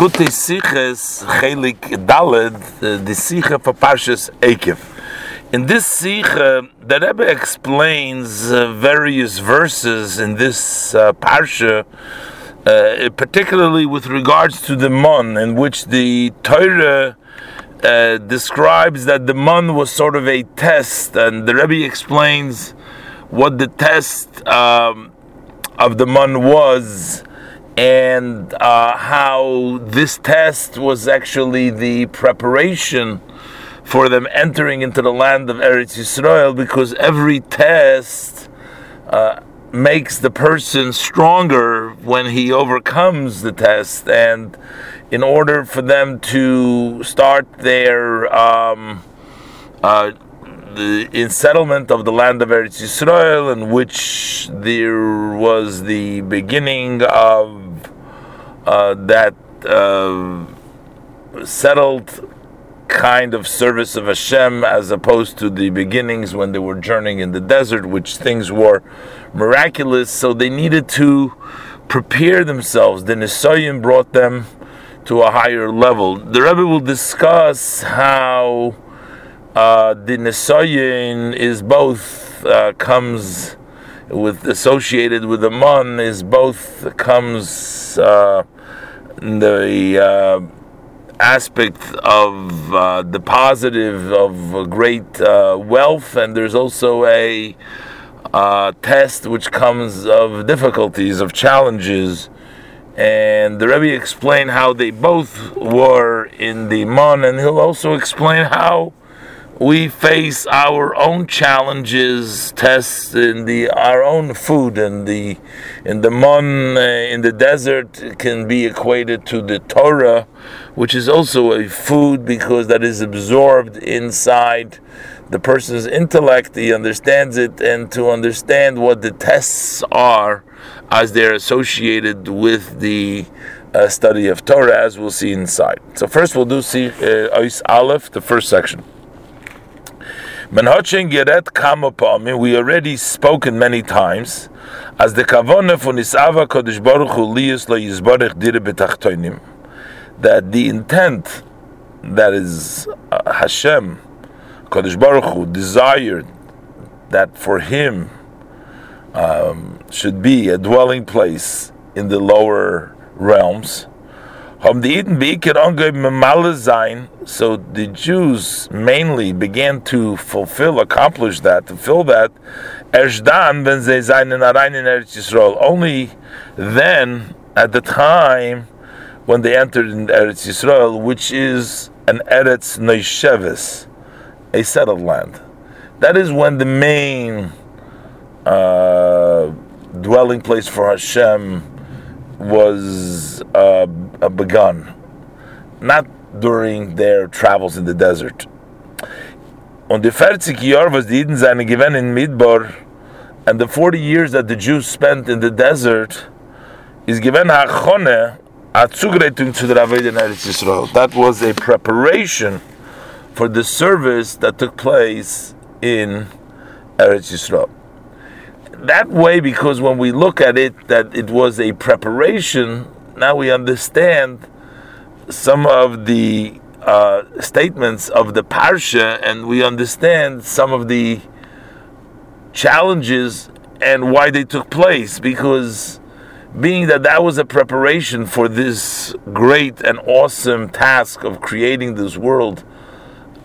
Likutei Siches Chelik Daled, the Sicha for Parshas Ekev. In this Sicha, the Rebbe explains uh, various verses in this uh, Parsha, uh, particularly with regards to the Mon, in which the Torah uh, describes that the Mon was sort of a test, and the Rebbe explains what the test um, of the Mon was and uh, how this test was actually the preparation for them entering into the land of Eretz Yisrael because every test uh, makes the person stronger when he overcomes the test. And in order for them to start their um, uh, the in settlement of the land of Eretz Yisrael, in which there was the beginning of uh, that uh, settled kind of service of Hashem as opposed to the beginnings when they were journeying in the desert, which things were miraculous. So they needed to prepare themselves. The Nisoyim brought them to a higher level. The Rebbe will discuss how uh, the Nisoyin is both uh, comes with associated with the Mon is both comes uh, the uh, aspect of uh, the positive of great uh, wealth, and there's also a uh, test which comes of difficulties, of challenges. And the Rebbe explained how they both were in the Mon, and he'll also explain how we face our own challenges, tests in the our own food and the in the mon uh, in the desert can be equated to the Torah, which is also a food because that is absorbed inside the person's intellect. He understands it, and to understand what the tests are as they're associated with the uh, study of Torah, as we'll see inside. So first, we'll do see uh, Aleph, the first section. Menhochen Geret Kamopami, we already spoken many times, as the Kavone von Isava Kodesh Baruch Hu Liyus Lo Yizbarech Dire Betachtoinim, that the intent that is uh, Hashem, Kodesh Baruch Hu, desired that for him um, should be a dwelling place in the lower realms, haben die Eden Beiker angegeben Male sein, so the Jews mainly began to fulfill, accomplish that, to fill that, erst dann, wenn sie seinen rein in Eretz Yisrael. Only then, at the time, when they entered in Eretz Yisrael, which is an Eretz Neisheves, a settled land. That is when the main uh, dwelling place for Hashem was uh, Uh, begun, not during their travels in the desert. Und die 40 Jahre, was die seine gewähnt in Midbar, and the 40 years that the Jews spent in the desert, is given hachone, a Zugreitung zu der Aved in Eretz Yisrael. That was a preparation for the service that took place in Eretz Yisrael that way because when we look at it that it was a preparation now we understand some of the uh, statements of the parsha and we understand some of the challenges and why they took place because being that that was a preparation for this great and awesome task of creating this world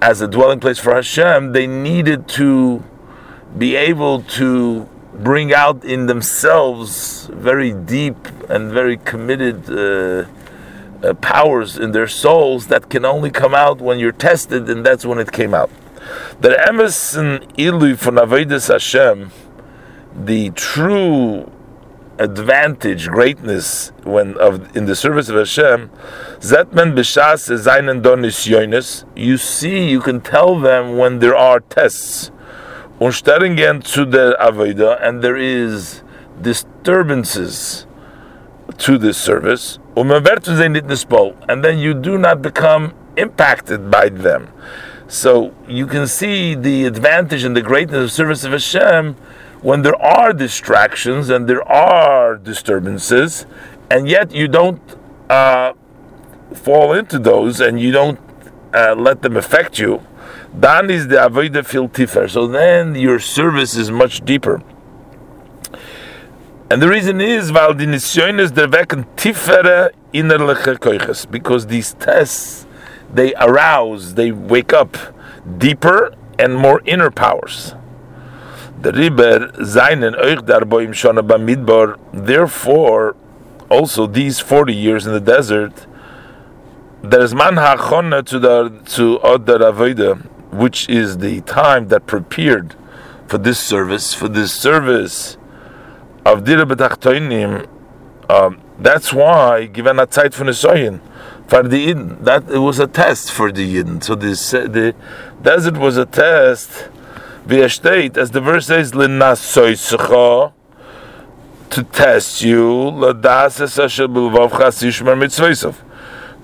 as a dwelling place for Hashem they needed to be able to bring out in themselves very deep and very committed uh, uh, powers in their souls that can only come out when you're tested, and that's when it came out. The Emerson Ilu for Avedis Hashem, the true advantage, greatness when of in the service of Hashem, Zetman Bishas Zainen Donis Yonis, you see, you can tell them when there are tests und zu der and there is disturbances to this service, and then you do not become impacted by them. So you can see the advantage and the greatness of service of Hashem when there are distractions and there are disturbances, and yet you don't uh, fall into those and you don't uh, let them affect you, then is the avodah fil tifer. So then your service is much deeper. And the reason is weil die Nisyones der wecken tiefere innerliche koiches because these tests they arouse, they wake up deeper and more inner powers. The Riber seinen euch darboim shona bamidbar. Therefore, also these forty years in the desert, there is man hachona to the to other avodah, which is the time that prepared for this service, for this service of Dira B'tachtoinim, um, that's why given a zeit von Nesoyin for the Yidden. That it was a test for the Yidden. So this the desert was a test. State, as the verse says, "L'nasoysecha," to test you, "L'dases asher bilvavcha sishmer mitzvaysav,"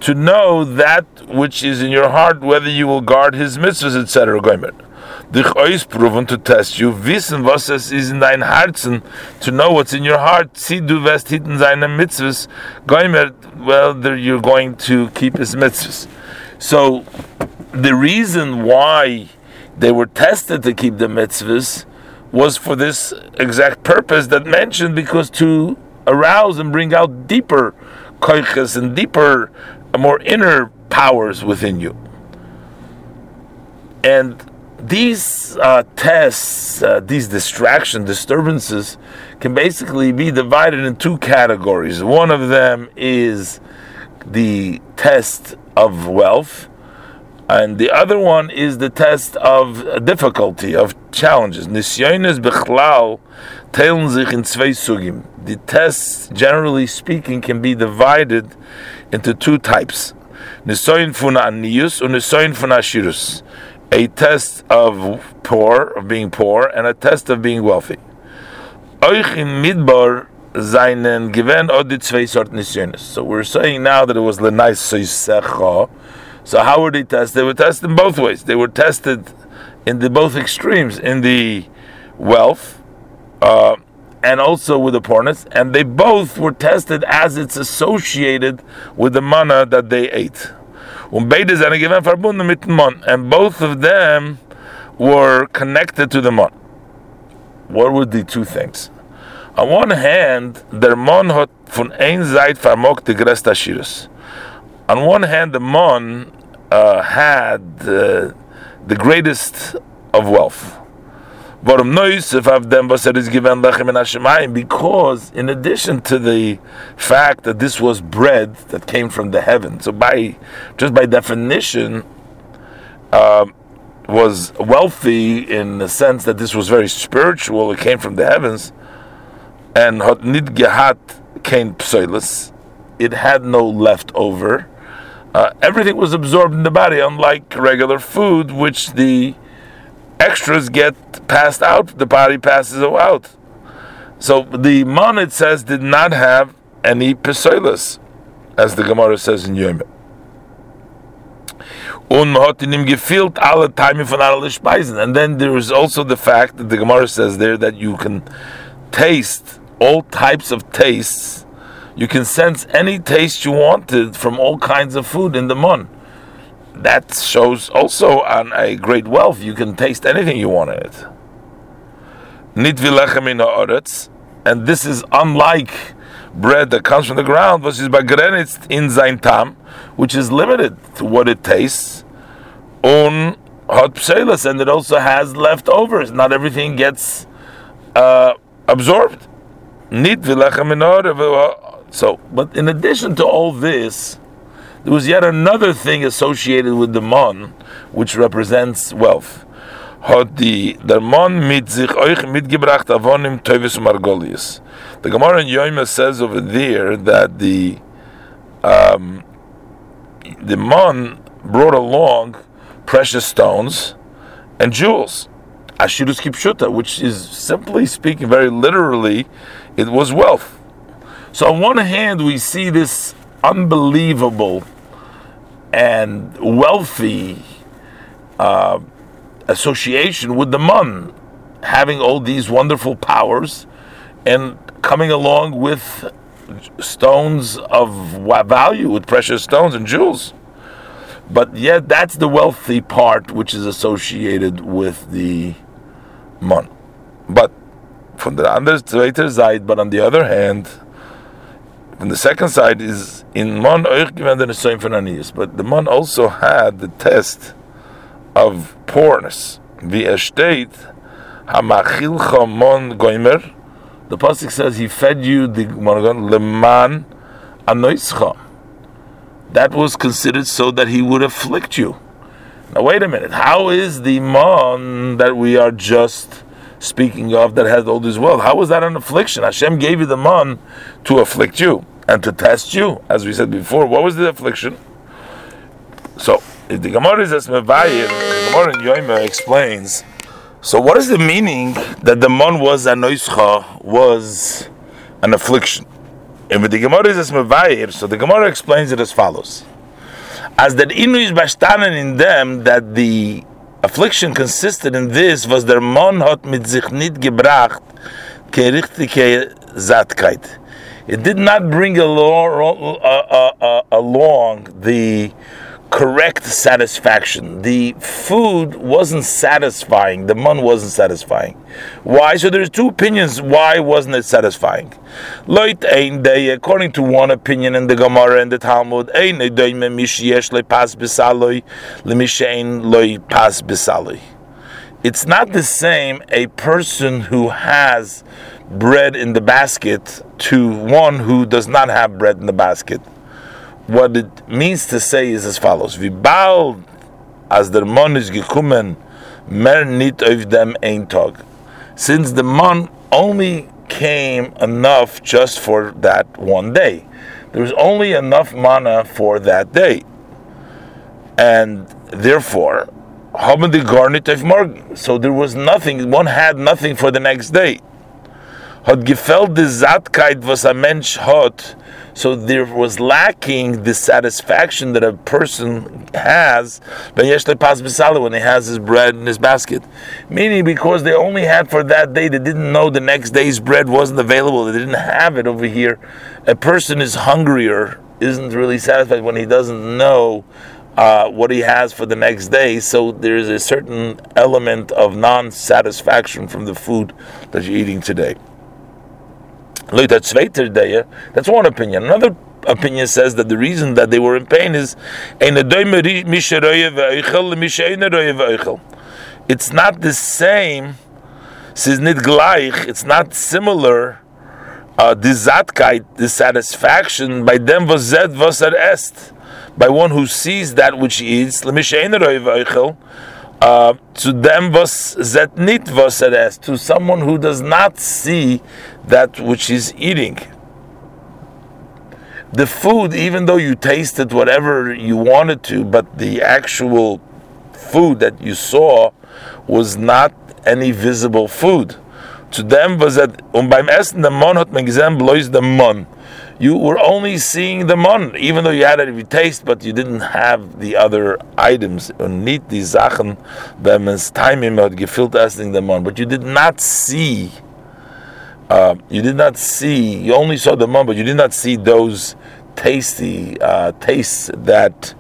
to know that which is in your heart, whether you will guard His mitzvahs, etc. Goimer dich proven to test you, wissen, was es is in dein Herzen, to know what's in your heart, see du wirst hitten seine mitzvahs, goimer, well, you're going to keep his mitzvahs. So, the reason why they were tested to keep the mitzvahs was for this exact purpose that mentioned, because to arouse and bring out deeper koiches and deeper, more inner powers within you. And these uh, tests, uh, these distraction disturbances, can basically be divided in two categories. One of them is the test of wealth, and the other one is the test of difficulty, of challenges. Nisyones bechlal teilen sich in zwei sugim. The tests, generally speaking, can be divided into two types. Nisoyin fun aniyus and nisoyin fun ashirus a test of poor, of being poor, and a test of being wealthy. Euch in Midbar seinen zwei. So we're saying now that it was lenais soisecha. So how were they tested? They were tested in both ways. They were tested in the both extremes, in the wealth uh, and also with the poorness, and they both were tested as it's associated with the manna that they ate. Mon. And both of them were connected to the Mon. What were the two things? On one hand, von. On one hand, the Mon uh, had uh, the greatest of wealth. Of them was given lechem Hashemayim? Because in addition to the fact that this was bread that came from the heaven, so by just by definition, uh, was wealthy in the sense that this was very spiritual. It came from the heavens, and hot came psoilus. It had no leftover. Uh, everything was absorbed in the body, unlike regular food, which the extras get passed out, the body passes out. So the man, it says, did not have any pesoilus, as the Gemara says in Yom. And then there is also the fact that the Gemara says there that you can taste all types of tastes. You can sense any taste you wanted from all kinds of food in the mon that shows also on a great wealth. You can taste anything you want in it. And this is unlike bread that comes from the ground, which is bagrenitz in sein tam, which is limited to what it tastes. Un hot pselas, and it also has leftovers. Not everything gets uh, absorbed. So, but in addition to all this, there was yet another thing associated with the mon, which represents wealth. Der Mon mit sich euch mitgebracht avonim margolius. The Gemara in Yoima says over there that the um, the Mon brought along precious stones and jewels. Ashirus kipshuta, which is simply speaking, very literally, it was wealth. So on one hand, we see this unbelievable and wealthy uh, association with the Mun, having all these wonderful powers and coming along with stones of value, with precious stones and jewels. But yet, that's the wealthy part which is associated with the mon. But from the other side, but on the other hand, from the second side is in mon gewend But the mon also had the test of poorness. Er steht, hamachilcha mon goimer. The pasuk says he fed you the leman anoischa that was considered so that he would afflict you. Now, wait a minute. How is the man that we are just speaking of that has all this wealth? How was that an affliction? Hashem gave you the man to afflict you and to test you, as we said before. What was the affliction? So, the Gemara is as Mevayir, the Gemara in Yoima explains. So, what is the meaning that the man was a noischa was an affliction? And the Gemara is Mevair, so the Gemara explains it as follows. As that Inu is bashtanen in them, that the affliction consisted in this, was der Mon hat mit sich nicht gebracht, kerichtike Zatkeit. It did not bring along, uh, uh, uh, along the correct satisfaction. The food wasn't satisfying. The mun wasn't satisfying. Why? So there's two opinions. Why wasn't it satisfying? According to one opinion in the Gemara and the Talmud. It's not the same a person who has bread in the basket to one who does not have bread in the basket what it means to say is as follows: Vibal as der Mon is gekommen, mer nit of them ein tag. Since the Mon only came enough just for that one day, there was only enough mana for that day, and therefore. So there was nothing, one had nothing for the next day. Hat gefällt die Sattkeit, was ein Mensch hat, so there was lacking the satisfaction that a person has when he has his bread in his basket. Meaning because they only had for that day, they didn't know the next day's bread wasn't available, they didn't have it over here. A person is hungrier, isn't really satisfied when he doesn't know uh, what he has for the next day. So there is a certain element of non satisfaction from the food that you're eating today. That's one opinion. Another opinion says that the reason that they were in pain is it's not the same it's not similar uh, the satisfaction by them was zed was est by one who sees that which he eats uh, to them was that nit was as to someone who does not see that which is eating. The food, even though you tasted whatever you wanted to, but the actual food that you saw was not any visible food. To them was that um beim Essen der Mann hat man gesehen bloß der Mann you were only seeing the mon, even though you had every taste, but you didn't have the other items. Nicht die Sachen, wenn es timing hat gefüllt the mon, but you did not see. Uh, you did not see. You only saw the mon, but you did not see those tasty uh, tastes that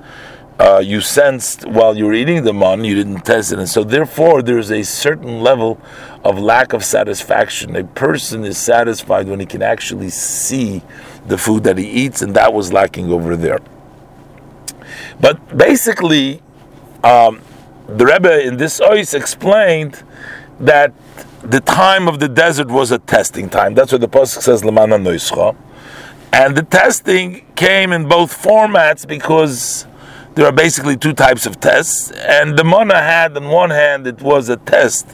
uh, you sensed while you were eating the mon, you didn't test it. And so, therefore, there's a certain level of lack of satisfaction. A person is satisfied when he can actually see the food that he eats, and that was lacking over there. But basically, um, the Rebbe in this ois explained that the time of the desert was a testing time. That's what the pasuk says, "Lemana noischa," and the testing came in both formats because there are basically two types of tests. And the Mana had, on one hand, it was a test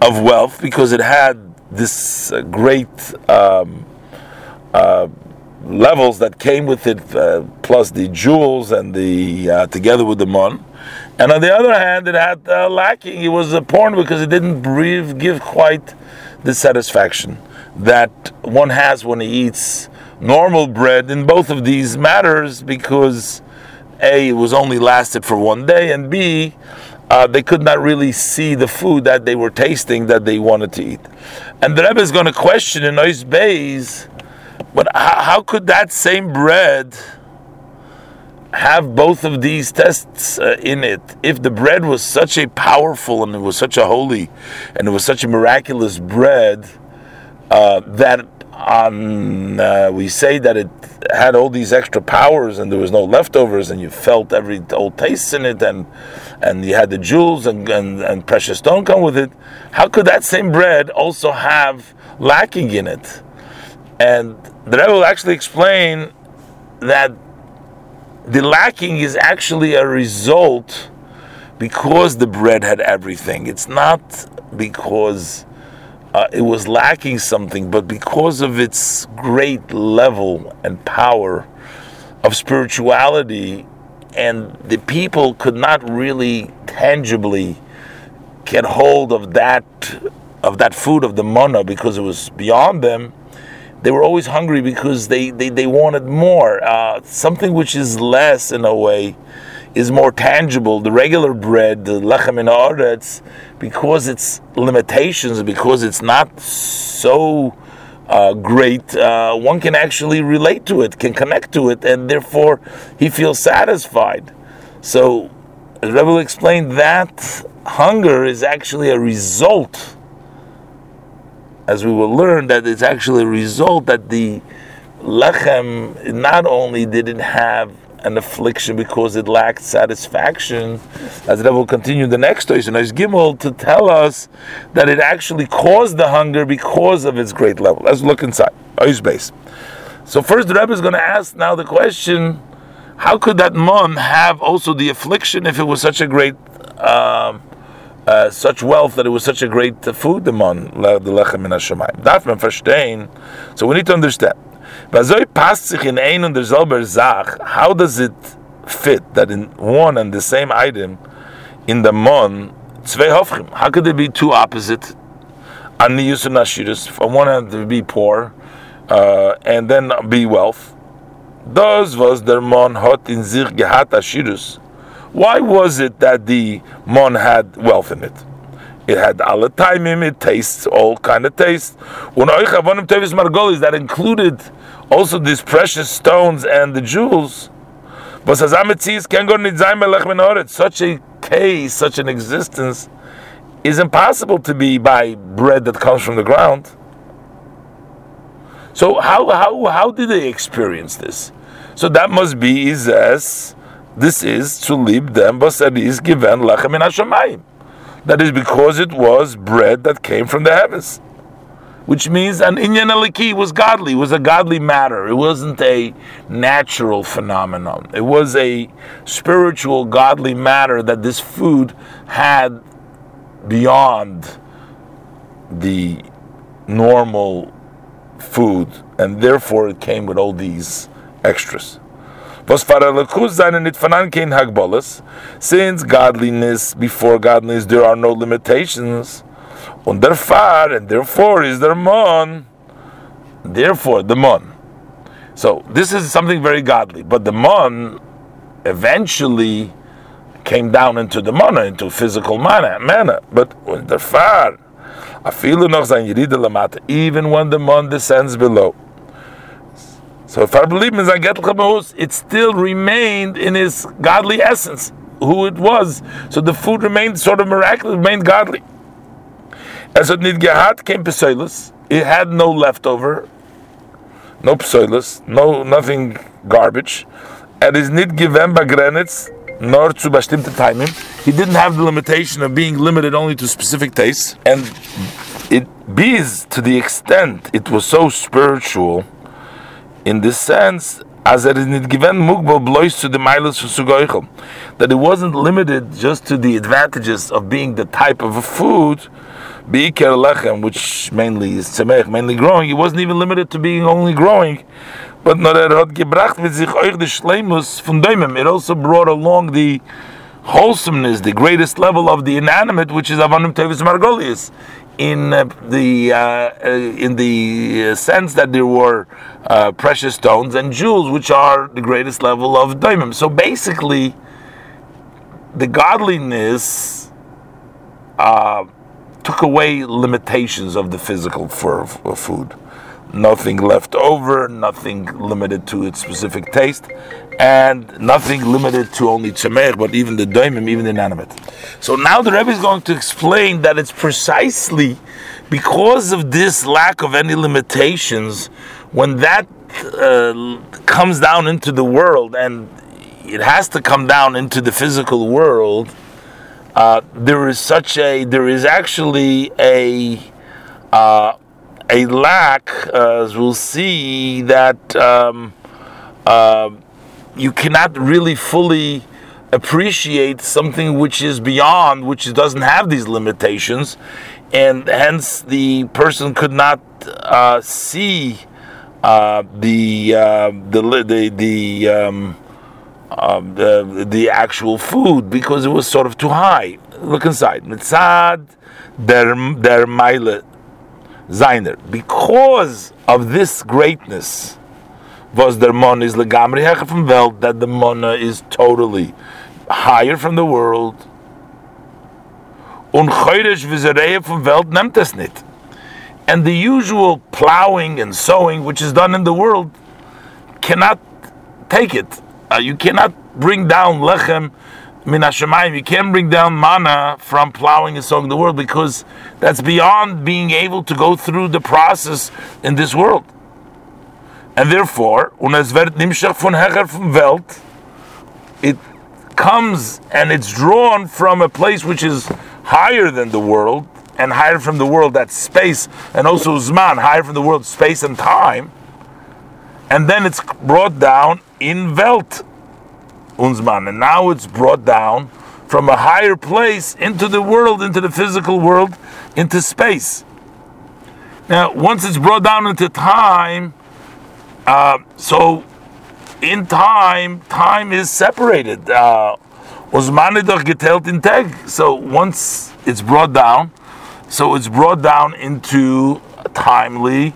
of wealth because it had this uh, great um, uh, levels that came with it, uh, plus the jewels and the uh, together with the Mon. And on the other hand, it had uh, lacking. It was a porn because it didn't breathe, give quite the satisfaction that one has when he eats normal bread in both of these matters because a, it was only lasted for one day, and B, uh, they could not really see the food that they were tasting that they wanted to eat. And the Rebbe is going to question in Ois Beis But how, how could that same bread have both of these tests uh, in it? If the bread was such a powerful and it was such a holy and it was such a miraculous bread uh, that on uh, we say that it had all these extra powers and there was no leftovers and you felt every old taste in it and and you had the jewels and, and, and precious stone come with it how could that same bread also have lacking in it and the Rebbe will actually explain that the lacking is actually a result because the bread had everything it's not because uh, it was lacking something, but because of its great level and power of spirituality, and the people could not really tangibly get hold of that of that food of the manna because it was beyond them. They were always hungry because they, they, they wanted more, uh, something which is less in a way is more tangible. The regular bread, the lechem in haaretz, because its limitations, because it's not so uh, great, uh, one can actually relate to it, can connect to it, and therefore he feels satisfied. So, the Rebbe will explain that hunger is actually a result, as we will learn, that it's actually a result that the lechem not only didn't have an affliction because it lacked satisfaction. As the will continue the next story, and Gimel to tell us that it actually caused the hunger because of its great level. Let's look inside. Ois Beis. So first, the Rebbe is going to ask now the question: How could that mon have also the affliction if it was such a great? Um, uh, such wealth that it was such a great food, verstehen? So we need to understand. how does it fit that in one and the same item in the mon? How could there be two opposite? From one hand to be poor, uh, and then be wealth. Those was der mon hot in sich gehat Ashirus. Why was it that the mon had wealth in it? It had all time it tastes all kind of taste. When Oicha Margolis that included also these precious stones and the jewels. But such a case, such an existence, is impossible to be by bread that comes from the ground. So how how how did they experience this? So that must be is as this is to leave them is given lachem in hashemayim. That is because it was bread that came from the heavens which means an inyan aliki was godly, It was a godly matter. It wasn't a natural phenomenon. It was a spiritual, godly matter that this food had beyond the normal food, and therefore it came with all these extras. Since godliness, before godliness, there are no limitations. Und Far, and therefore is der Mon. Therefore, the Mon. So this is something very godly, but the Mon eventually came down into the manna, into physical manna, manna. But when the Far, even when the Mon descends below. So if I believe in Zaget it still remained in his godly essence, who it was. So the food remained sort of miraculous, remained godly. As it came psoilus, it had no leftover, no psoilus, no nothing garbage. And is nid given bagrenitz nor zu bestimmte timing. He didn't have the limitation of being limited only to specific tastes, and it bees to the extent it was so spiritual. In this sense, as it is given mugbal blois to the milas for that it wasn't limited just to the advantages of being the type of food Be'ikar lechem, which mainly is tzemech, mainly growing, it wasn't even limited to being only growing, but not er hat gebracht mit sich de Schleimus von. It also brought along the wholesomeness, the greatest level of the inanimate, which is Avanim Tevis Margolius, in uh, the uh, uh, in the uh, sense that there were uh, precious stones and jewels, which are the greatest level of daimim. So basically, the godliness uh, took away limitations of the physical for, for food. Nothing left over, nothing limited to its specific taste, and nothing limited to only tzemer, but even the daimim, even the inanimate. So now the Rebbe is going to explain that it's precisely because of this lack of any limitations, when that uh, comes down into the world, and it has to come down into the physical world, uh, there is such a, there is actually a, uh, a lack, uh, as we'll see, that um, uh, you cannot really fully appreciate something which is beyond, which doesn't have these limitations, and hence the person could not uh, see uh, the, uh, the the the, um, um, the the actual food because it was sort of too high. Look inside. Mitzad der der Zainer. Because of this greatness, was der Mon is legamri hecher from Welt that the Mona is totally higher from the world. Und Chodesh Vizereya from Welt nimmt es nicht. And the usual plowing and sowing which is done in the world cannot take it. Uh, you cannot bring down lechem min hashemayim. You can't bring down mana from plowing and sowing the world because that's beyond being able to go through the process in this world. And therefore, von Welt, it comes and it's drawn from a place which is higher than the world and higher from the world that's space and also zman higher from the world space and time and then it's brought down in welt unzman and now it's brought down from a higher place into the world into the physical world into space now once it's brought down into time uh, so in time, time is separated. Uh. So once it's brought down, so it's brought down into timely,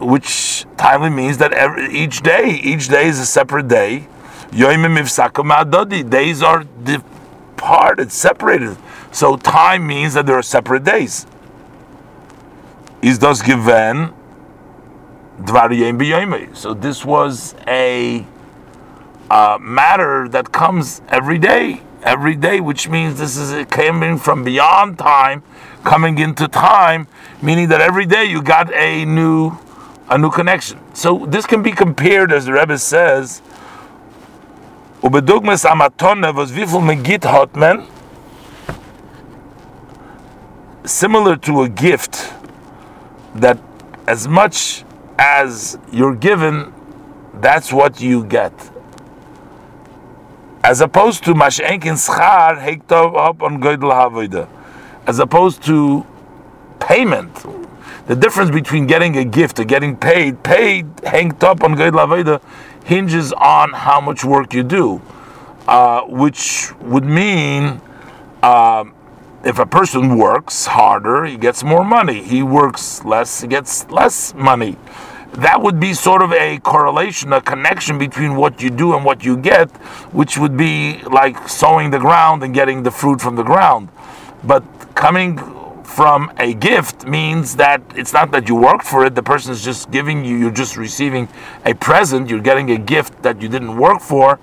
which timely means that every, each day, each day is a separate day. Days are departed, separated. So time means that there are separate days. Is das given so this was a uh, matter that comes every day, every day, which means this is it coming from beyond time, coming into time, meaning that every day you got a new, a new connection. So this can be compared, as the Rebbe says, Ubedugmes amatone was wie viel megit hat man, similar to a gift that as much as you're given, that's what you get. As opposed to mashenkin schar hektov up on goydel havoida, as opposed to payment. The difference between getting a gift or getting paid, paid hanged up on goydel havoida, hinges on how much work you do, uh, which would mean. Uh, if a person works harder, he gets more money. He works less, he gets less money that would be sort of a correlation, a connection between what you do and what you get, which would be like sowing the ground and getting the fruit from the ground. But coming from a gift means that it's not that you worked for it, the person is just giving you, you're just receiving a present, you're getting a gift that you didn't work for,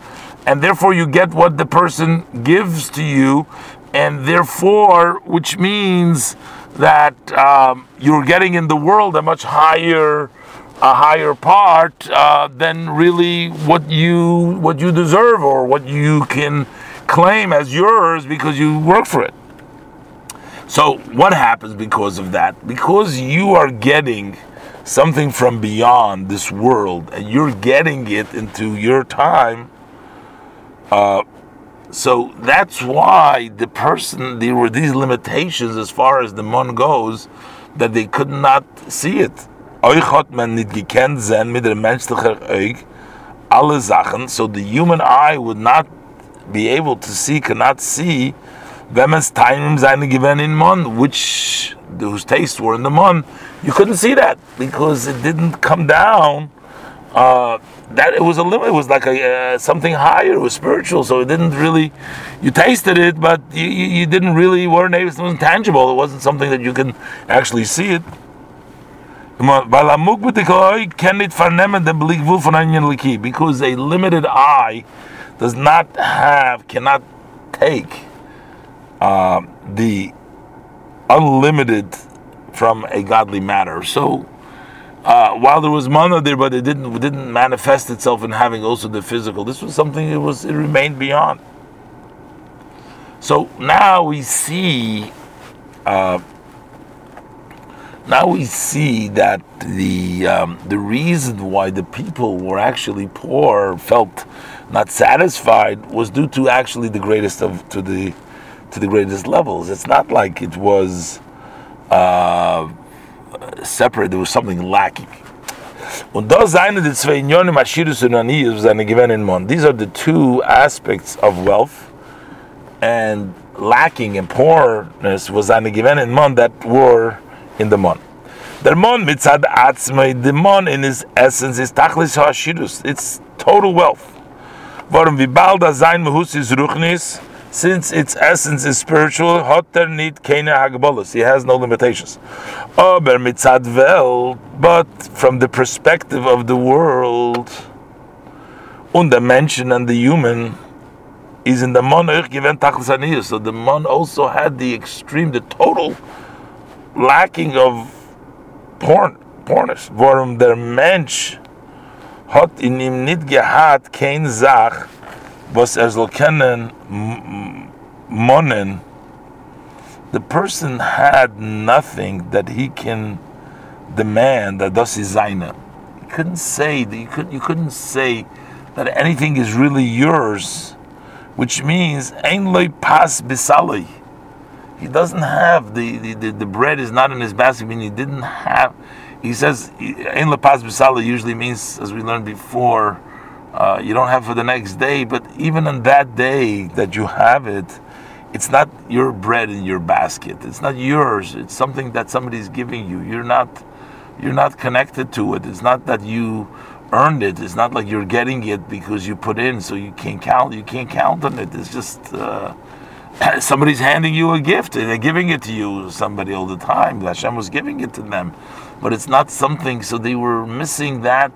and therefore you get what the person gives to you, and therefore, which means that um, you're getting in the world a much higher a higher part uh, than really what you what you deserve or what you can claim as yours because you work for it. So what happens because of that? Because you are getting something from beyond this world and you're getting it into your time. Uh, so that's why the person there were these limitations as far as the mon goes that they could not see it so the human eye would not be able to see, cannot see, wenn man es time seine gewinn in Mon, which, whose tastes were in the Mon, you couldn't see that, because it didn't come down, uh, that it was a limit, it was like a, uh, something higher, it was spiritual, so it didn't really, you tasted it, but you, you didn't really, weren't able, it wasn't tangible, it wasn't something that you can actually see it. Because a limited eye does not have, cannot take uh, the unlimited from a godly matter. So, uh, while there was mana there, but it didn't didn't manifest itself in having also the physical. This was something it was it remained beyond. So now we see. Uh, now we see that the um, the reason why the people were actually poor, felt not satisfied, was due to actually the greatest of to the to the greatest levels. It's not like it was uh, separate. There was something lacking. These are the two aspects of wealth and lacking and poorness was given in mon that were in the mon. The mon mitzad atzmei, the mon in his essence is tachlis hashirus. It's total wealth. Warum wie bald sein mehus is ruchnis, since its essence is spiritual, hotter nit keine hagbolus. He has no limitations. Aber mitzad vel, but from the perspective of the world, und the mention and the human, is in the mon given tachlis So the mon also had the extreme, the total lacking of porn, pornish. Warum der Mensch hat in ihm nicht gehad kein Sach, was soll kennen monen. The person had nothing that he can demand that does seine. You couldn't say that you could you couldn't say that anything is really yours, which means ein pas bisali he doesn't have the, the, the, the, bread is not in his basket, meaning he didn't have. He says, "In lepas bisala" usually means, as we learned before, uh, you don't have for the next day. But even on that day that you have it, it's not your bread in your basket. It's not yours. It's something that somebody's giving you. You're not, you're not connected to it. It's not that you earned it. It's not like you're getting it because you put in, so you can't count. You can't count on it. It's just. Uh, somebody's handing you a gift and they're giving it to you somebody all the time Hashem was giving it to them but it's not something so they were missing that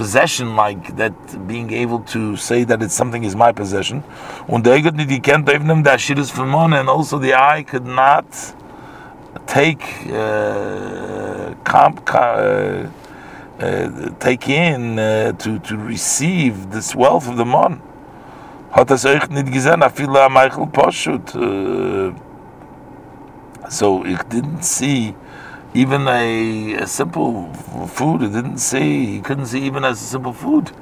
possession like that being able to say that it's something is my possession and also the eye could not take uh, comp, uh, uh, take in uh, to to receive this wealth of the mon. Uh, so it didn't see even a, a, simple food. It didn't see, he couldn't see even as a simple food.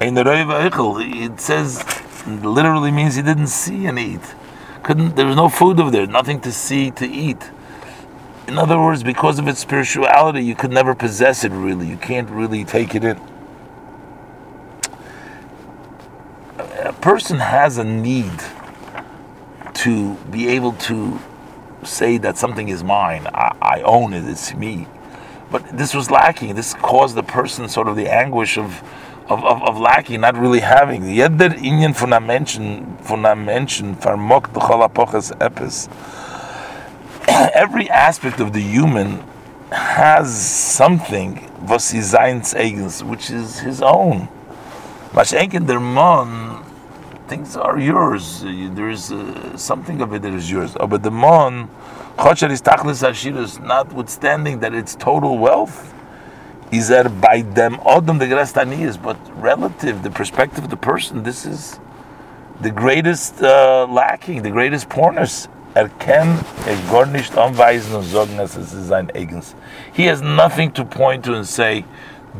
Ein it says, literally means he didn't see and eat. Couldn't, there was no food over there, nothing to see, to eat. In other words, because of its spirituality, you could never possess it really. You can't really take it in. A person has a need to be able to say that something is mine, I, I own it, it's me. But this was lacking. This caused the person sort of the anguish of of, of, of lacking, not really having. Jeder Inyan von einem epis. Every aspect of the human has something, was he seins which is his own. Was der Mann things are yours. There is uh, something of it that is yours. Oh, but the mon, is notwithstanding that it's total wealth, is that by them odom the grestanias, but relative, the perspective of the person, this is the greatest uh, lacking, the greatest poorness. Er kann er gar nicht anweisen und sagen, dass es ist sein. He has nothing to point to and say,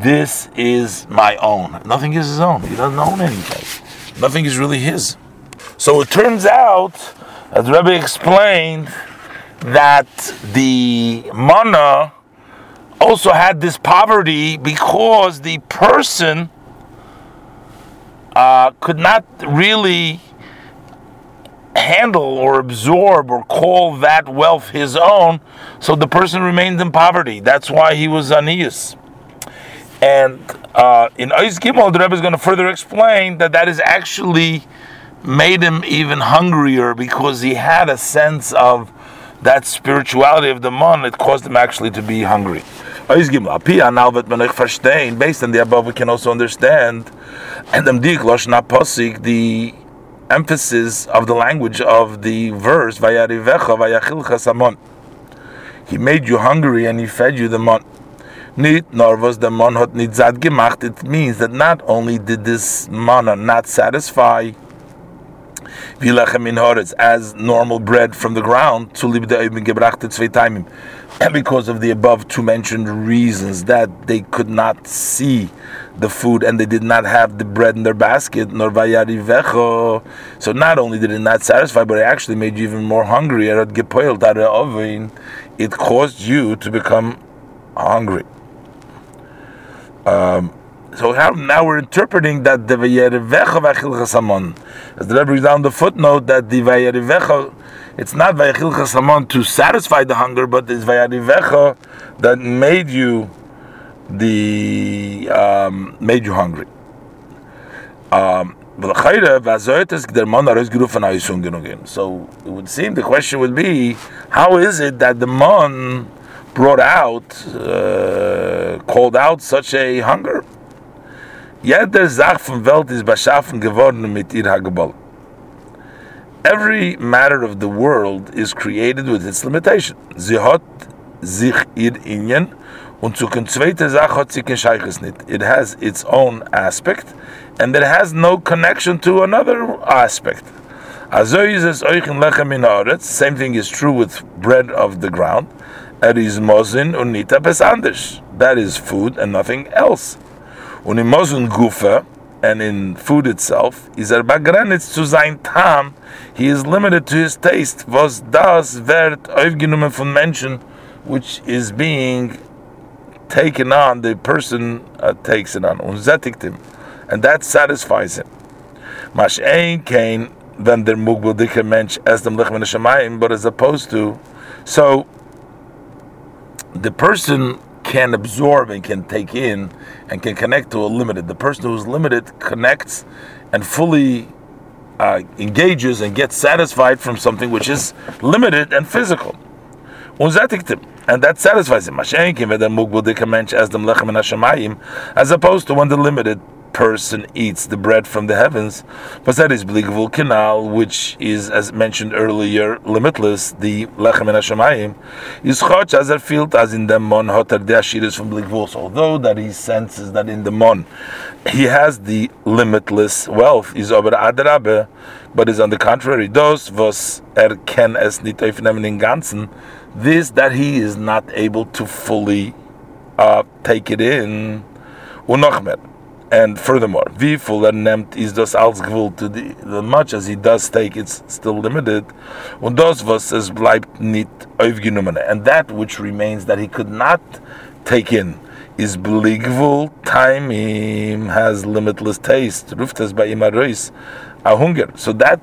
this is my own. Nothing is his own. He doesn't own anything nothing is really his. So it turns out, as Rebbe explained, that the mana also had this poverty because the person uh, could not really handle or absorb or call that wealth his own, so the person remained in poverty. That's why he was anius. And uh, in Ois Gimel, the Rebbe is going to further explain that that is actually made him even hungrier because he had a sense of that spirituality of the mon. It caused him actually to be hungry. Ois Gimel, Apia, now that man verstehen, based on the above we can also understand, and them dik loshna posik, the emphasis of the language of the verse, Vayarivecha, Vayachilcha Samon. He made you hungry and he fed you the mon. Nit the gemacht. It means that not only did this manna not satisfy as normal bread from the ground, because of the above two mentioned reasons that they could not see the food and they did not have the bread in their basket nor so not only did it not satisfy but it actually made you even more hungry. It caused you to become hungry um, so how, now we're interpreting that the Vayerevecha As the Rebbe brings down the footnote that the Vayerevecha it's not Vayachilcha Samon to satisfy the hunger, but it's Vayarivecha that made you the um, made you hungry. Um, so it would seem the question would be, how is it that the mon brought out, uh, called out such a hunger? Welt geworden mit every matter of the world is created with its limitation. Und zu. It has its own aspect and it has no connection to another aspect. Also es euch in Lechem in Same thing is true with bread of the ground. Er is Mosin und etwas. That is food and nothing else. Und Gufa, and in food itself, is er begrenzt zu sein Tam, he is limited to his taste, was das wird aufgenommen von Menschen, which is being taken on, the person uh, takes it on, und him, and that satisfies him. Mash ein kein, wenn der mugbel dicke Mensch es dem Lichmen Shemayim, but as opposed to, so, the person can absorb and can take in and can connect to a limited. The person who's limited connects and fully uh, engages and gets satisfied from something which is limited and physical. And that satisfies him. As opposed to when the limited person eats the bread from the heavens, but that is Bligvul Canal, which is, as mentioned earlier, limitless, the Lechem in Hashemayim, is Chach as felt as in the Mon Hotar de Ashiris from Bligvul. Although that he senses that in the Mon he has the limitless wealth, is over Adrabe, but is on the contrary, those was er ken es nit aufnehmen in Ganzen, this that he is not able to fully uh, take it in. Und noch mehr. And furthermore, wie full er nimmt, ist das als gewollt, the much as he does take, it's still limited. Und das, was es bleibt nicht aufgenommen. And that which remains that he could not take in is beligvul time has limitless taste. Ruft es bei ihm a hunger. So that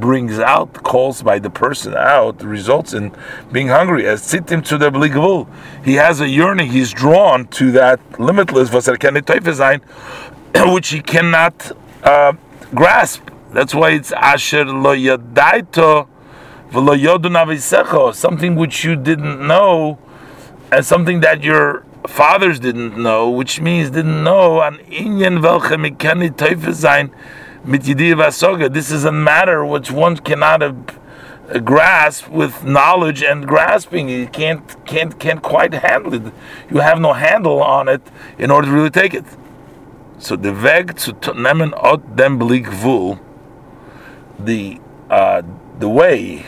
brings out, calls by the person out, results in being hungry. As him to the bligvul, he has a yearning. He's drawn to that limitless which he cannot uh, grasp. That's why it's asher lo yadaito v'lo yodu something which you didn't know, and something that your fathers didn't know, which means didn't know an inyan welche mikani teufe sein this is a matter which one cannot grasp with knowledge and grasping. You can't can't can't quite handle it. You have no handle on it in order to really take it. So the dem the uh, the way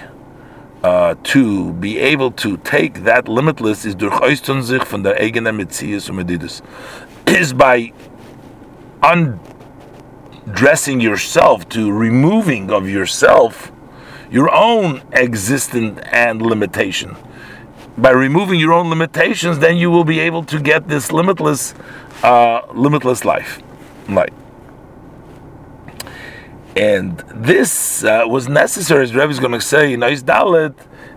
uh, to be able to take that limitless is durch sich von der eigenen Metzies und Medidus, is by un dressing yourself, to removing of yourself your own existence and limitation. By removing your own limitations, then you will be able to get this limitless, uh, limitless life. Right. And this uh, was necessary, as Rebbe is going to say in Ais Dalet,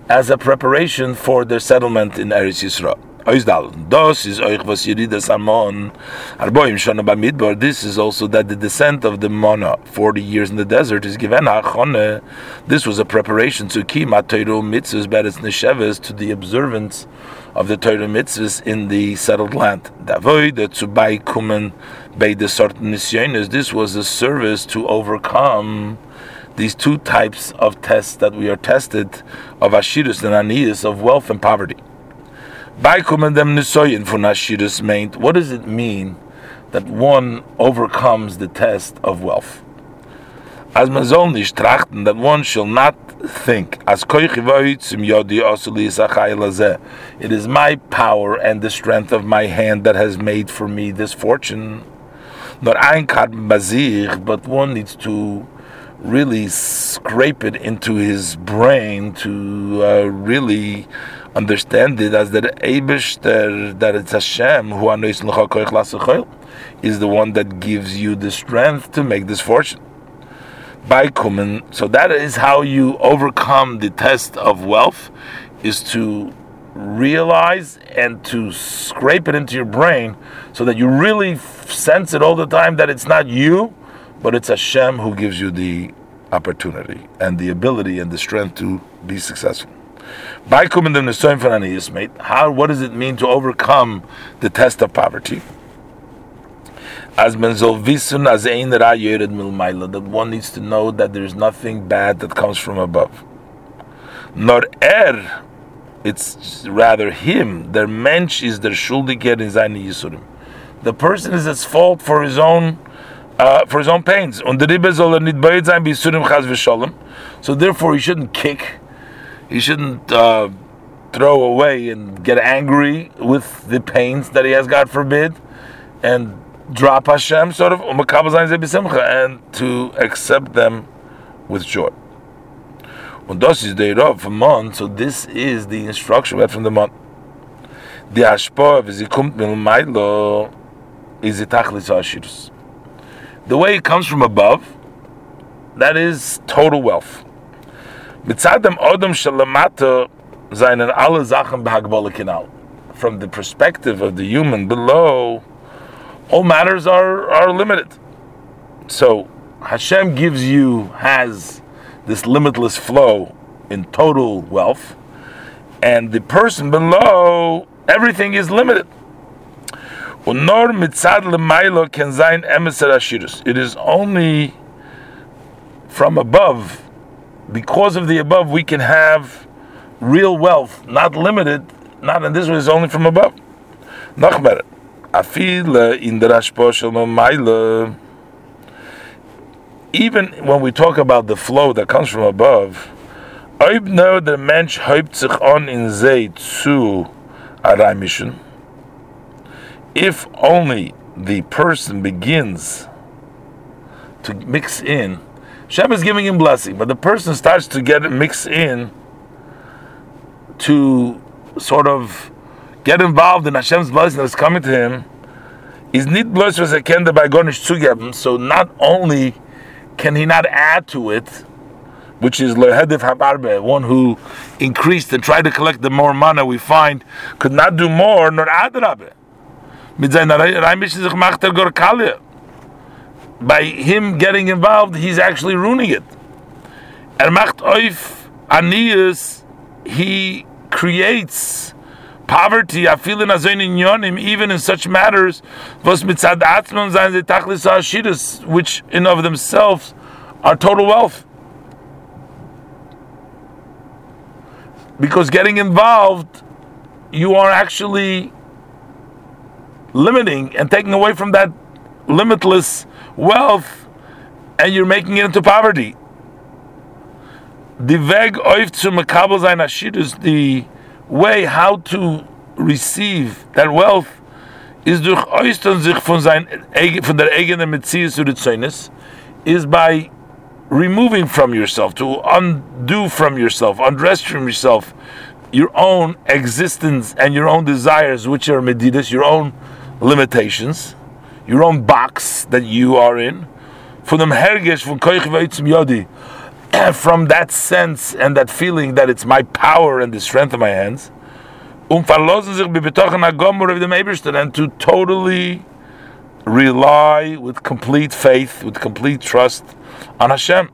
as a preparation for their settlement in Eretz Yisrael. Is euch was Amon. Arboim Shana. This is also that the descent of the Mona, 40 years in the desert, is given Achone. This was a preparation to Kima Teiru Mitzvahs Beres Nesheves to the observance of the Torah mitzvahs in the settled land. Davoy the Tzubai Kumen Bei the certain This was a service to overcome these two types of tests that we are tested of Ashirus and Anias, of wealth and poverty. What does it mean that one overcomes the test of wealth? As man trachten, that one shall not think, as it is my power and the strength of my hand that has made for me this fortune. Not ein but one needs to really scrape it into his brain to uh, really understand it as that Eibush, that it's Hashem who is the one that gives you the strength to make this fortune. By kumen, so that is how you overcome the test of wealth, is to realize and to scrape it into your brain so that you really sense it all the time that it's not you, but it's Hashem who gives you the opportunity and the ability and the strength to be successful. How, what does it mean to overcome the test of poverty? As that one needs to know that there's nothing bad that comes from above. Nor er, it's rather him. Der Mensch is der Schuldiger in seine Yisurim. The person is at fault for his own uh, for his own pains. Und der Ribbe soll er nicht beit sein, bis chas v'sholem. So therefore he shouldn't kick, he shouldn't uh, throw away and get angry with the pains that he has, God forbid, and drop Hashem, sort of, and to accept them with joy. Und das so this is the instruction we from the Mann. Die the way it comes from above, that is total wealth. From the perspective of the human below, all matters are, are limited. So Hashem gives you, has this limitless flow in total wealth, and the person below, everything is limited. It is only from above, because of the above, we can have real wealth, not limited, not in this way, it's only from above. Nachmer, in the Even when we talk about the flow that comes from above, Mensch sich on in zu if only the person begins to mix in, Shem is giving him blessing, but the person starts to get mixed in to sort of get involved in Hashem's blessing that's coming to him. Is nit blessed was erkennbar by Gornish zugeben. So not only can he not add to it, which is lehedif habarbe, one who increased and tried to collect the more money we find, could not do more nor add rabbe. By him getting involved, he's actually ruining it. Er macht auf Anias, he creates poverty, afil in azoin yonim, even in such matters, was mit sad atzman sein ze tachlis ashiris, which in of themselves are total wealth. Because getting involved, you are actually limiting and taking away from that limitless wealth and you're making it into poverty. The is the way how to receive that wealth is durch oistern sich von der eigenen zu is by removing from yourself to undo from yourself undress from yourself your own existence and your own desires which are medidas your own limitations, your own box that you are in, from that sense and that feeling that it's my power and the strength of my hands, Um and to totally rely with complete faith, with complete trust on Hashem.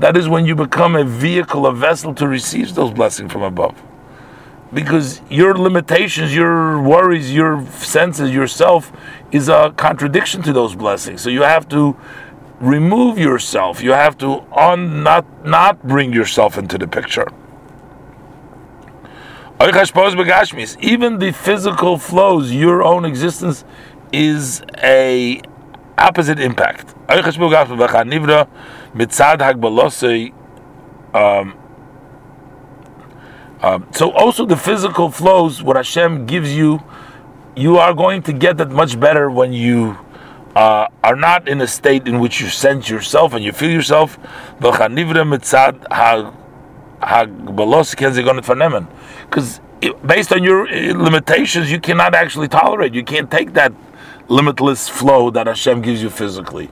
That is when you become a vehicle, a vessel to receive those blessings from above. Because your limitations, your worries, your senses, yourself is a contradiction to those blessings. So you have to remove yourself. You have to on not not bring yourself into the picture. Even the physical flows, your own existence is a opposite impact. Um, um, so also the physical flows, what Hashem gives you, you are going to get that much better when you uh, are not in a state in which you sense yourself and you feel yourself. Because based on your uh, limitations, you cannot actually tolerate. You can't take that limitless flow that Hashem gives you physically.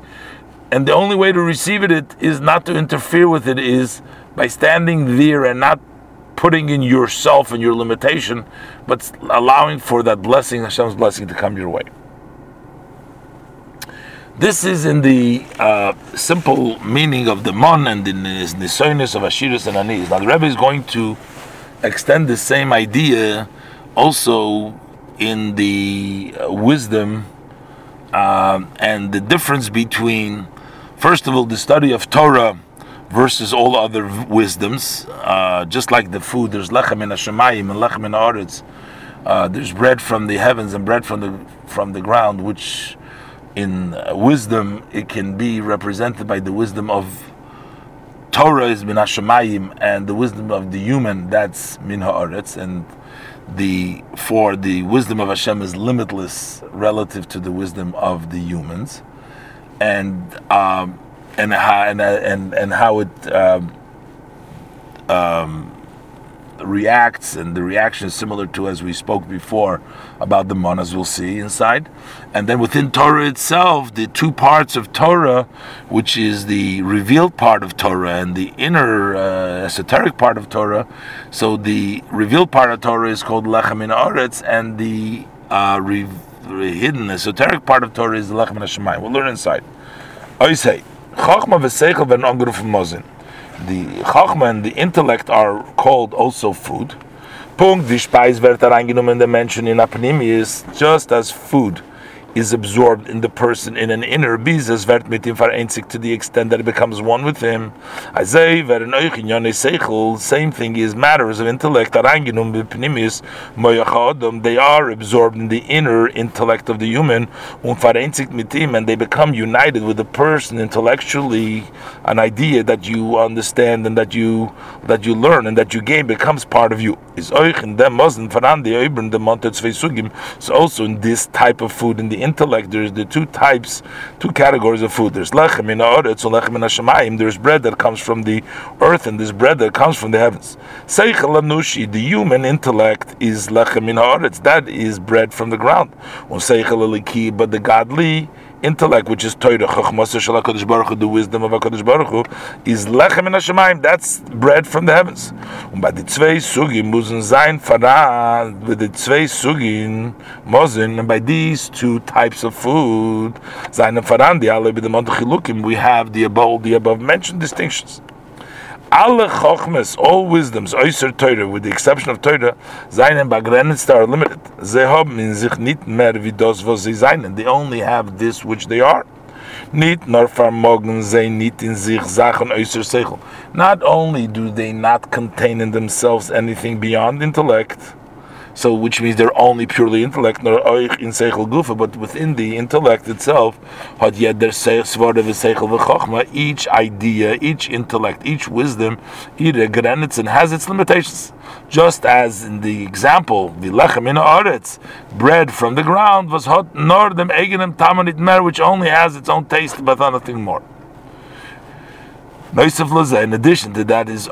And the only way to receive it is not to interfere with it, is by standing there and not putting in yourself and your limitation, but allowing for that blessing, Hashem's blessing, to come your way. This is in the uh, simple meaning of the mon and in the nisonis of Ashiris and Anis. Now the Rebbe is going to extend the same idea also in the uh, wisdom uh, and the difference between, first of all, the study of Torah versus all other wisdoms. Uh, just like the food, there's lechem in Hashemayim and lechem in Aretz. Uh, there's bread from the heavens and bread from the from the ground, which in wisdom it can be represented by the wisdom of Torah is min Hashemayim, and the wisdom of the human that's min haaretz, and the for the wisdom of Hashem is limitless relative to the wisdom of the humans, and um, and how and and and how it um, um, reacts, and the reaction is similar to as we spoke before about the manas we'll see inside, and then within Torah itself, the two parts of Torah, which is the revealed part of Torah and the inner uh, esoteric part of Torah. So the revealed part of Torah is called Lechem in Aretz, and the uh, re- hidden esoteric part of Torah is Lechem in Hashemayim. We'll learn inside. I say. Chachma v'seichel werden angerufen Mosin. The Chachma and the intellect are called also food. Punkt, die Speis wird reingenommen in the Menschen in Apnimius, just as food is absorbed in the person in an inner bizas wird mit ihm vereinzigt to the extent that it becomes one with him. I Azay werden euch in yone seichel, same thing is matters of intellect areingenommen bipnimis moyachadam, they are absorbed in the inner intellect of the human um und vereinzigt mit him and they become united with the person intellectually an idea that you understand and that you that you learn and that you gain becomes part of you. Is euch in dem mosen voran die dem monte sugim so also in this type of food in the intellect, there's the two types, two categories of food. There's lechem in ha'aretz and lechem in hashemayim. There's bread that comes from the earth, and there's bread that comes from the heavens. Seichel anushi, the human intellect, is lechem in ha'aretz. That is bread from the ground. But the godly intellect, which is Torah, Chachmas Baruch Hu, the wisdom of HaKadosh Baruch Hu, is Lechem in Hashemayim, that's bread from the heavens. And by the zwei Sugim müssen sein Farad, with the zwei Sugim, Mosin, and by these two types of food, seine Faran, die alle bei the Montachilukim, we have the above, the above mentioned distinctions alle Chochmes, all wisdoms, äußer Teure, with the exception of Teure, seinen begrenzt are limited. Sie haben in sich nicht mehr wie das, was sie seinen. They only have this which they are. Nicht nur vermogen sie nicht in sich Sachen äußer Seichel. Not only do they not contain in themselves anything beyond intellect, so which means they're only purely intellect, nor oich in seichel gufa, but within the intellect itself, had yet their svara v'seichel v'chochma, each idea, each intellect, each wisdom, ihre Grenzen has its limitations. Just as in the example, the lechem in aretz, bread from the ground was hot nor dem eigenem tamanit mer, which only has its own taste, but nothing more. In addition to that, is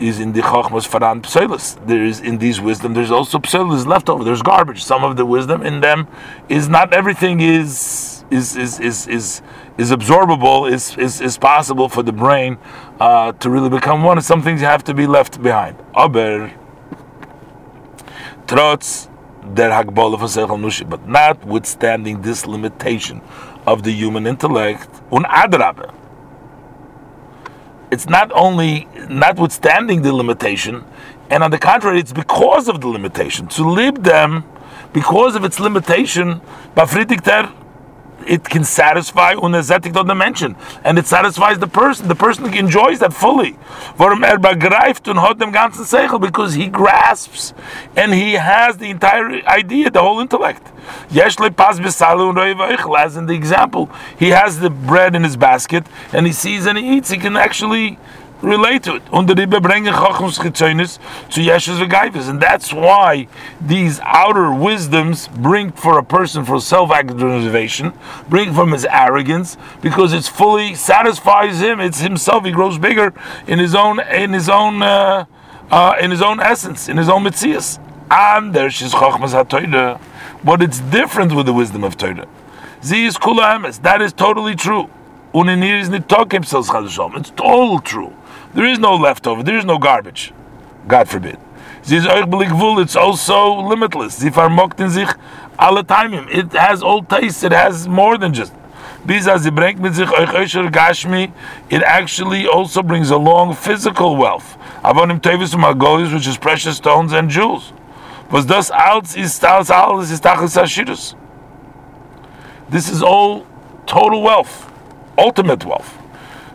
is in the Chachmas Faran Pselis. There is in these wisdom. There's also Pselis left over. There's garbage. Some of the wisdom in them is not everything is is is is is, is absorbable, is, is is possible for the brain uh, to really become one. Some things you have to be left behind. Aber trotz der Seichel but notwithstanding this limitation of the human intellect, un adrabe. It's not only notwithstanding the limitation, and on the contrary, it's because of the limitation. To live them, because of its limitation, bafritikter it can satisfy unezetik dimension, and it satisfies the person. The person enjoys that fully. Er because he grasps and he has the entire idea, the whole intellect. As in the example, he has the bread in his basket and he sees and he eats. He can actually relate to it. V'Gaivas. And that's why these outer wisdoms bring for a person for self-actualization, bring from his arrogance, because it's fully satisfies him. It's himself. He grows bigger in his own in his own uh, uh, in his own essence, in his own mitzias. And there's his Chachmas HaToyda. But it's different with the wisdom of Torah. Z is Kula That is totally true. It's all true. There is no leftover. There is no garbage. God forbid. It's also limitless. It has all tastes. It has more than just. It actually also brings along physical wealth. Which is precious stones and jewels. This is all total wealth, ultimate wealth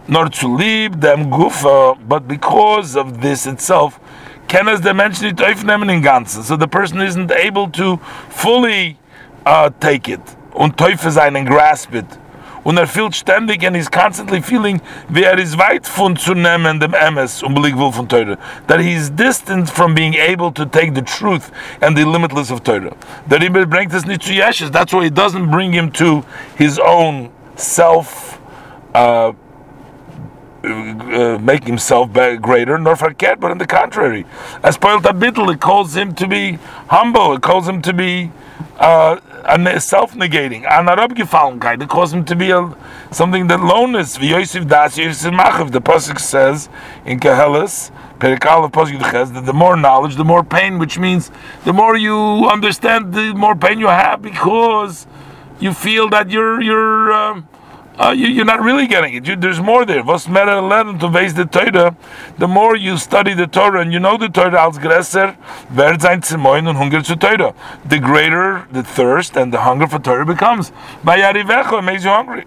nor to leave them gufa, but because of this itself, can as dimension it in ganzen. So the person isn't able to fully uh, take it und sein and grasp it. Und er fühlt ständig and he's constantly feeling, wie er ist weit von zu nehmen dem Emes und will von Teure. That he is distant from being able to take the truth and the limitless of Teure. That he bringt es nicht zu. That's why it doesn't bring him to his own self uh, uh, make himself greater, nor forget, but on the contrary. As Poel it calls him to be humble, it calls him to be uh, self-negating. Anarab it calls him to be a, something that lowness. V'yosif das Yosef machav. The pasuk says in Koheles, Perikal of that the more knowledge, the more pain, which means the more you understand, the more pain you have because you feel that you're you're. Um, uh, you, are not really getting it. You, there's more there. Was mehr lernen to base the Torah, the more you study the Torah and you know the Torah als größer wird sein Zemoin und Hunger zu Torah. The greater the thirst and the hunger for Torah becomes. By Yarivecho, makes you hungry.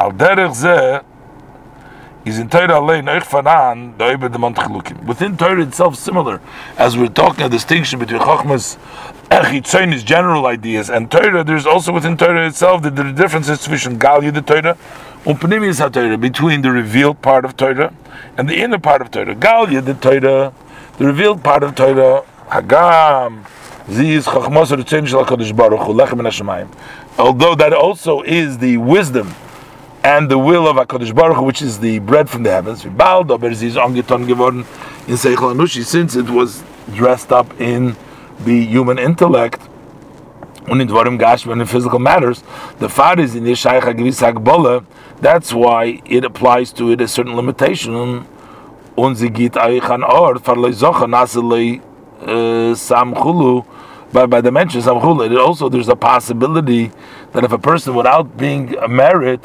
Al derech zeh is in Torah allein euch fanan doiber de. Within Torah itself, similar, as we're talking a distinction between Chochmas Echitzonis, general ideas, and Torah, there's also within Torah itself the, the differences between Galia the Torah Pnimius HaTorah, between the revealed part of Torah and the inner part of Torah. Galia the Torah, the revealed part of Torah, Hagam, Ziz Chachmos Baruch Lechem Although that also is the wisdom and the will of HaKadosh Baruch Hu, which is the bread from the heavens, ongi tongivorn in Seychlamushi, since it was dressed up in the human intellect und in dvarim gashma in physical matters the fact is in gewiss hagbala that's why it applies to it a certain limitation. Und sie geht euch an ort verlei sache nasle uh, samkhulu by by the mention samkhulu it also there's a possibility that if a person without being married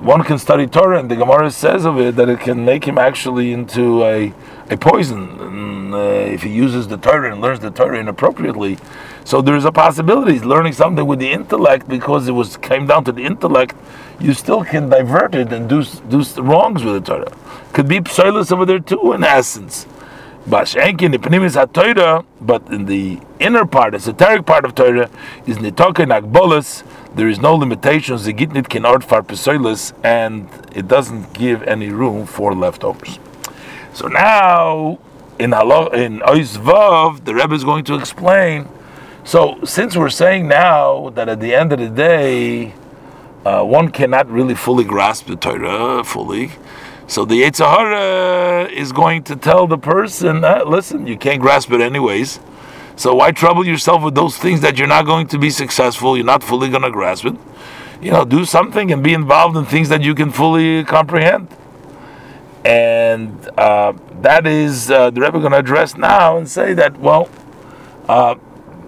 one can study Torah, and the Gemara says of it that it can make him actually into a, a poison and, uh, if he uses the Torah and learns the Torah inappropriately. So there is a possibility he's learning something with the intellect because it was came down to the intellect. You still can divert it and do do wrongs with the Torah. Could be psoilus over there too, in essence. But in the inner part, the esoteric part of Torah, is nitoke nagbolus there is no limitations. The gitnit can art far pesoilus, and it doesn't give any room for leftovers. So now in Halach, in Oizvav, the Rebbe is going to explain. So since we're saying now that at the end of the day, uh, one cannot really fully grasp the Torah fully. So the Yetzirah is going to tell the person, uh, listen, you can't grasp it anyways. So why trouble yourself with those things that you're not going to be successful? You're not fully going to grasp it. you know, do something and be involved in things that you can fully comprehend. And uh, that is uh, the Rebbe going to address now and say that, well, uh,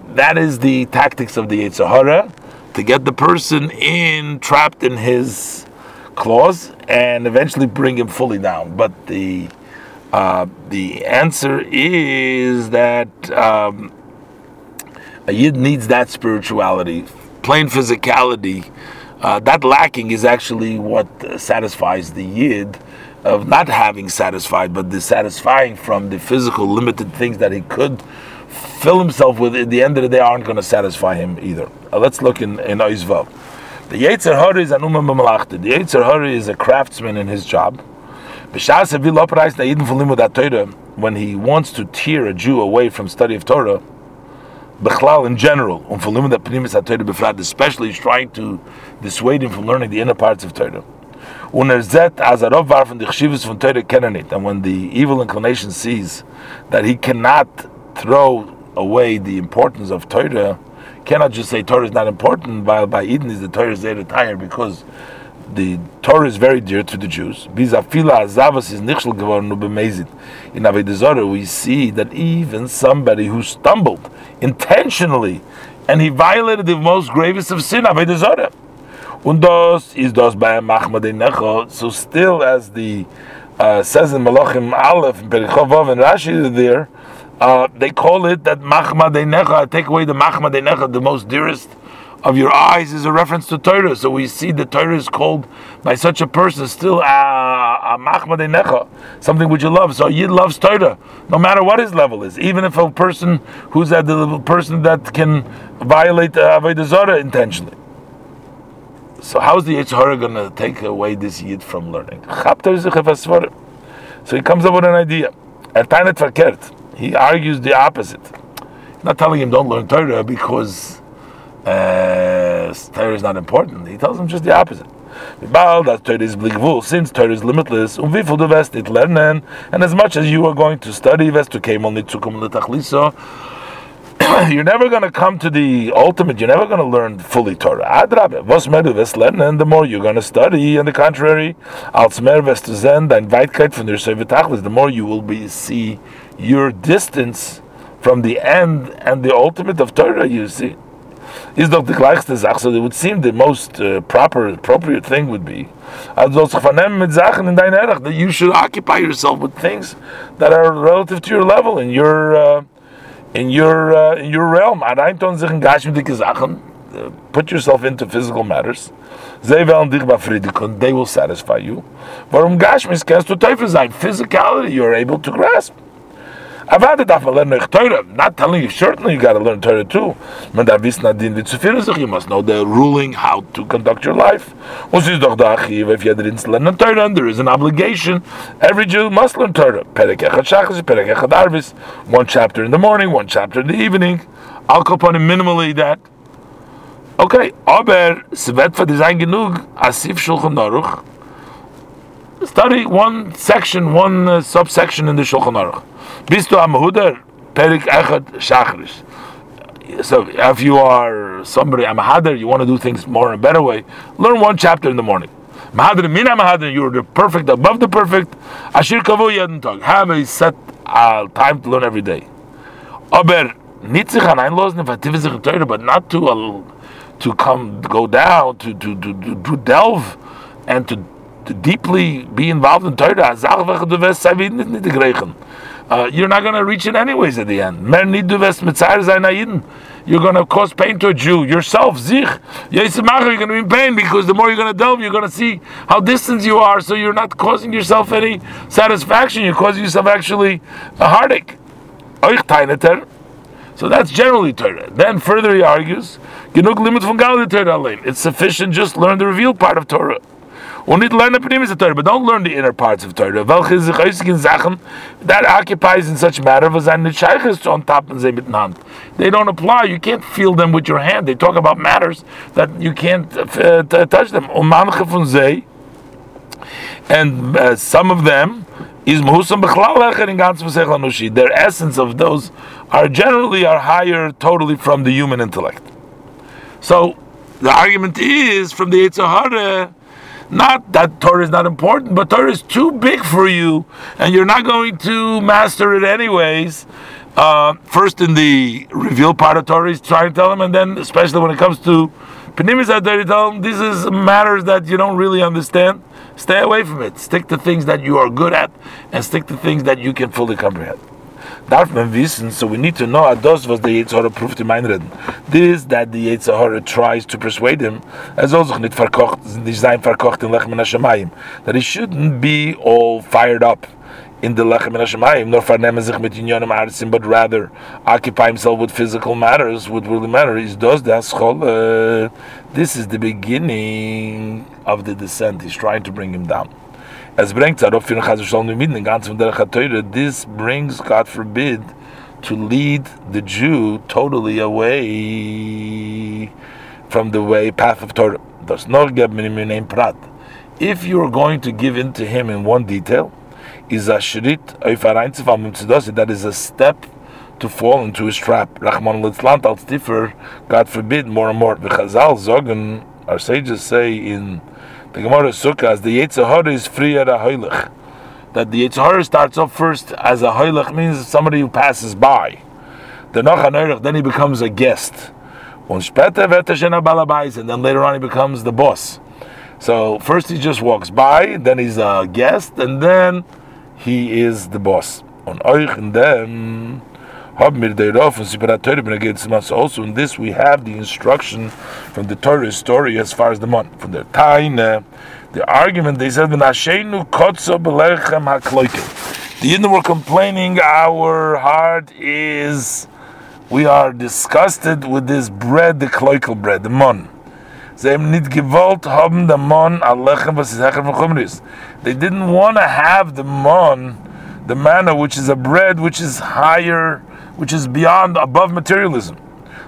that is the tactics of the Yetzer Hara to get the person in, trapped in his claws, and eventually bring him fully down. But the uh, the answer is that um, a yid needs that spirituality. Plain physicality, uh, that lacking is actually what satisfies the yid of not having satisfied, but dissatisfying from the physical limited things that he could fill himself with. At the end of the day, aren't going to satisfy him either. Uh, let's look in in Oizvav. The Yetzer Hara is an umam The Yetzer Hara is a craftsman in his job when he wants to tear a Jew away from study of Torah, Bechlal in general, um, especially he's trying to dissuade him from learning the inner parts of Torah. And when the evil inclination sees that he cannot throw away the importance of Torah, cannot just say Torah is not important, while by Eden is the Torah is there to tire because the Torah is very dear to the Jews. Is. In we see that even somebody who stumbled intentionally and he violated the most gravest of sin, is Necho. So still, as the uh, says in Malachim Aleph, Perichov and Rashi there, uh, they call it that Machmad Necha. Take away the Machmad Necha, the most dearest of your eyes is a reference to Torah. So we see the Torah is called by such a person still a necha, something which you love. So Yid loves Torah, no matter what his level is. Even if a person who's at the person that can violate uh, Avodah Zarah intentionally. So how is the Yetzer Hara going to take away this Yid from learning? So he comes up with an idea. He argues the opposite. He's not telling him don't learn Torah because uh, Torah is not important. He tells him just the opposite. that Torah is since Torah is limitless, um du wirst nicht lernen, and as much as you are going to study, you're never going to come to the ultimate, you're never going to learn fully Torah. Adrabe, du wirst lernen, the more you're going to study, and the contrary, als der the more you will be see your distance from the end and the ultimate of Torah, you see is doch the gleichste Sache. So it would seem the most uh, proper, appropriate thing would be that you should occupy yourself with things that are relative to your level in your uh, in your uh, in your realm. Uh, put yourself into physical matters. They will satisfy you. Physicality you are able to grasp. I'm not telling you, certainly you got to learn Torah too. You must know the ruling how to conduct your life. If you didn't learn Torah, there is an obligation. Every Jew must learn Torah. One chapter in the morning, one chapter in the evening. I'll upon him minimally that. Okay, aber Svetfa design genug asif shulchan aruch. Study one section, one uh, subsection in the Shulchan Aruch. Bist du am Huder? Perik Echad Shachris. So if you are somebody, I'm Hader, you want to do things more and better way, learn one chapter in the morning. Mahadir mina mahadir, you're the perfect above the perfect. Ashir kavu yadin Have a set uh, time to learn every day. Aber nicht sich an einlosen, but not to uh, to come go down to to to, to delve and to to deeply be involved in Torah, uh, you're not going to reach it anyways at the end. You're going to cause pain to a Jew yourself. Zich, you're going to be in pain because the more you're going to delve, you're going to see how distant you are. So you're not causing yourself any satisfaction. You're causing yourself actually a heartache. So that's generally Torah. Then further he argues, it's sufficient just learn the revealed part of Torah. Und nicht lernen Pnimis Torah, but don't learn the inner parts of Torah. That occupies in such matter, sie mit Hand. They don't apply, you can't feel them with your hand. They talk about matters that you can't uh, touch them. And uh, some of them, is mahusam bechlal. Their essence of those are generally are higher totally from the human intellect. So the argument is from the Yitzhahara, not that Torah is not important, but Torah is too big for you, and you're not going to master it anyways. Uh, first in the reveal part of Torah, he's trying to tell him, and then especially when it comes to Penimis Adari, tell him this is matters that you don't really understand. Stay away from it. Stick to things that you are good at, and stick to things that you can fully comprehend. Darf man wissen, so we need to know das, was der Yetzirah proved in mein Reden. This, that the Yetzirah tries to persuade him, er soll sich nicht verkocht, nicht sein verkocht in Lechem Hashemayim, that he shouldn't be all fired up in the Lechem Hashemayim, nor vernehmen sich mit Yinyonim Arziim, but rather occupy himself with physical matters, what really matters is does das Chol, this is the beginning of the descent, he's trying to bring him down. Es bringt darauf für Chaz Shalom mit den ganzen der this brings, God forbid, to lead the Jew totally away from the way, path of Torah. Does not get name prat. If you are going to give in to him in one detail, is a shrit um that is a step to fall into his trap. Rahman litzlant al God forbid, more and more. The Chazal Zogan, our sages say in the Gemara Sukkah, the Yetzirah is free at a hoilich. That the Yetzirah starts off first as a hoilich means somebody who passes by. The Nocha then he becomes a guest. And then later on he becomes the boss. So first he just walks by, then he's a guest, and then he is the boss. On euch and then also in this we have the instruction from the Torah story as far as the month. From the Taina the argument they said the Yidden were complaining our heart is we are disgusted with this bread the kloikel bread the mon. They didn't want to have the mon the manna which is a bread which is higher which is beyond above materialism.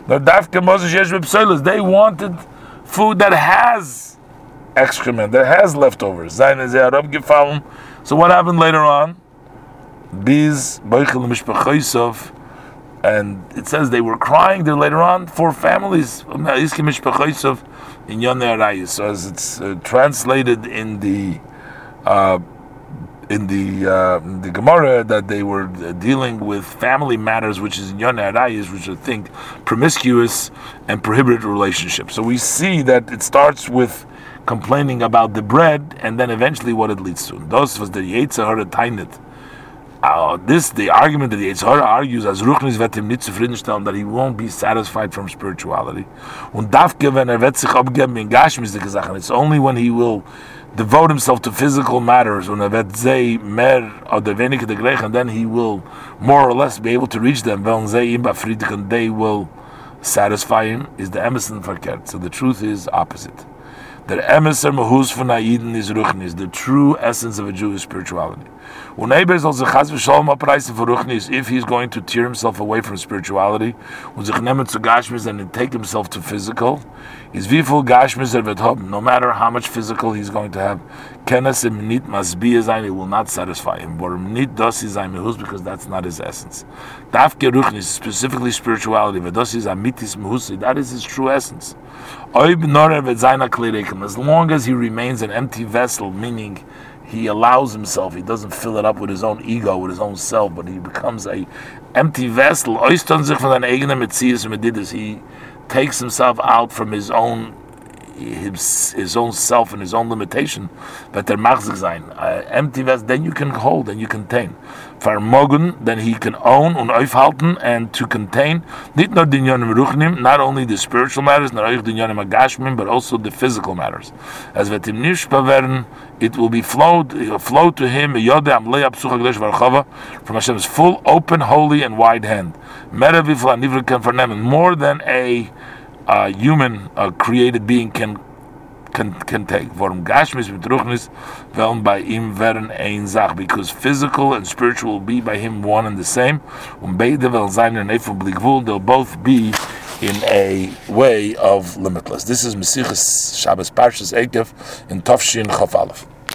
They wanted food that has excrement, that has leftovers. So what happened later on? And it says they were crying there later on for families in So as it's uh, translated in the uh, in the uh, the Gemara that they were dealing with family matters, which is in Yon Arayis, which I think promiscuous and prohibited relationships. So we see that it starts with complaining about the bread, and then eventually what it leads to. Those was the Yetzirah Tainit. Uh, this the argument that the Yetzirah argues as Ruchnis ihm nicht that he won't be satisfied from spirituality. Und darf wenn er wird sich abgeben. It's only when he will devote himself to physical matters, and then he will more or less be able to reach them. And they will satisfy him. Is the emerson verkehrt? So the truth is opposite. The emerson mahus von is ruchnis, the true essence of a Jewish spirituality. If he's going to tear himself away from spirituality, and take himself to physical, is wie Gashmis er wird no matter how much physical he's going to have, kenes im nit masbiya sein, it will not satisfy him. Warum nit das is ein mehus, because that's not his essence. Daf geruchnis, specifically spirituality, but das is amitis mehus, that is his true essence. As long as he remains an empty vessel, meaning he allows himself, he doesn't fill it up with his own ego, with his own self, but he becomes a empty vessel. He takes himself out from his own his, his own self and his own limitation, but der machzig sein. Empty vessel, then you can hold and you contain. Vermogen, then he can own und aufhalten and to contain, nicht nur den ruchnim, not only the spiritual matters, not only den yonim agashmim, but also the physical matters. As vet im nishpa werden, it will be flowed, will uh, flow to him, yode am leia psucha glesh varchava, from Hashem's full, open, holy, and wide hand. Vernemen, more than a uh, a human, created being can can can take. Warum Gashmis mit Ruchnis werden bei ihm werden ein Sach, because physical and spiritual will be by him one and the same. Und beide werden sein in they'll both be in a way of limitless. This is Mesichus Shabbos Parshas Ekev in Tafshin Chaf Aleph.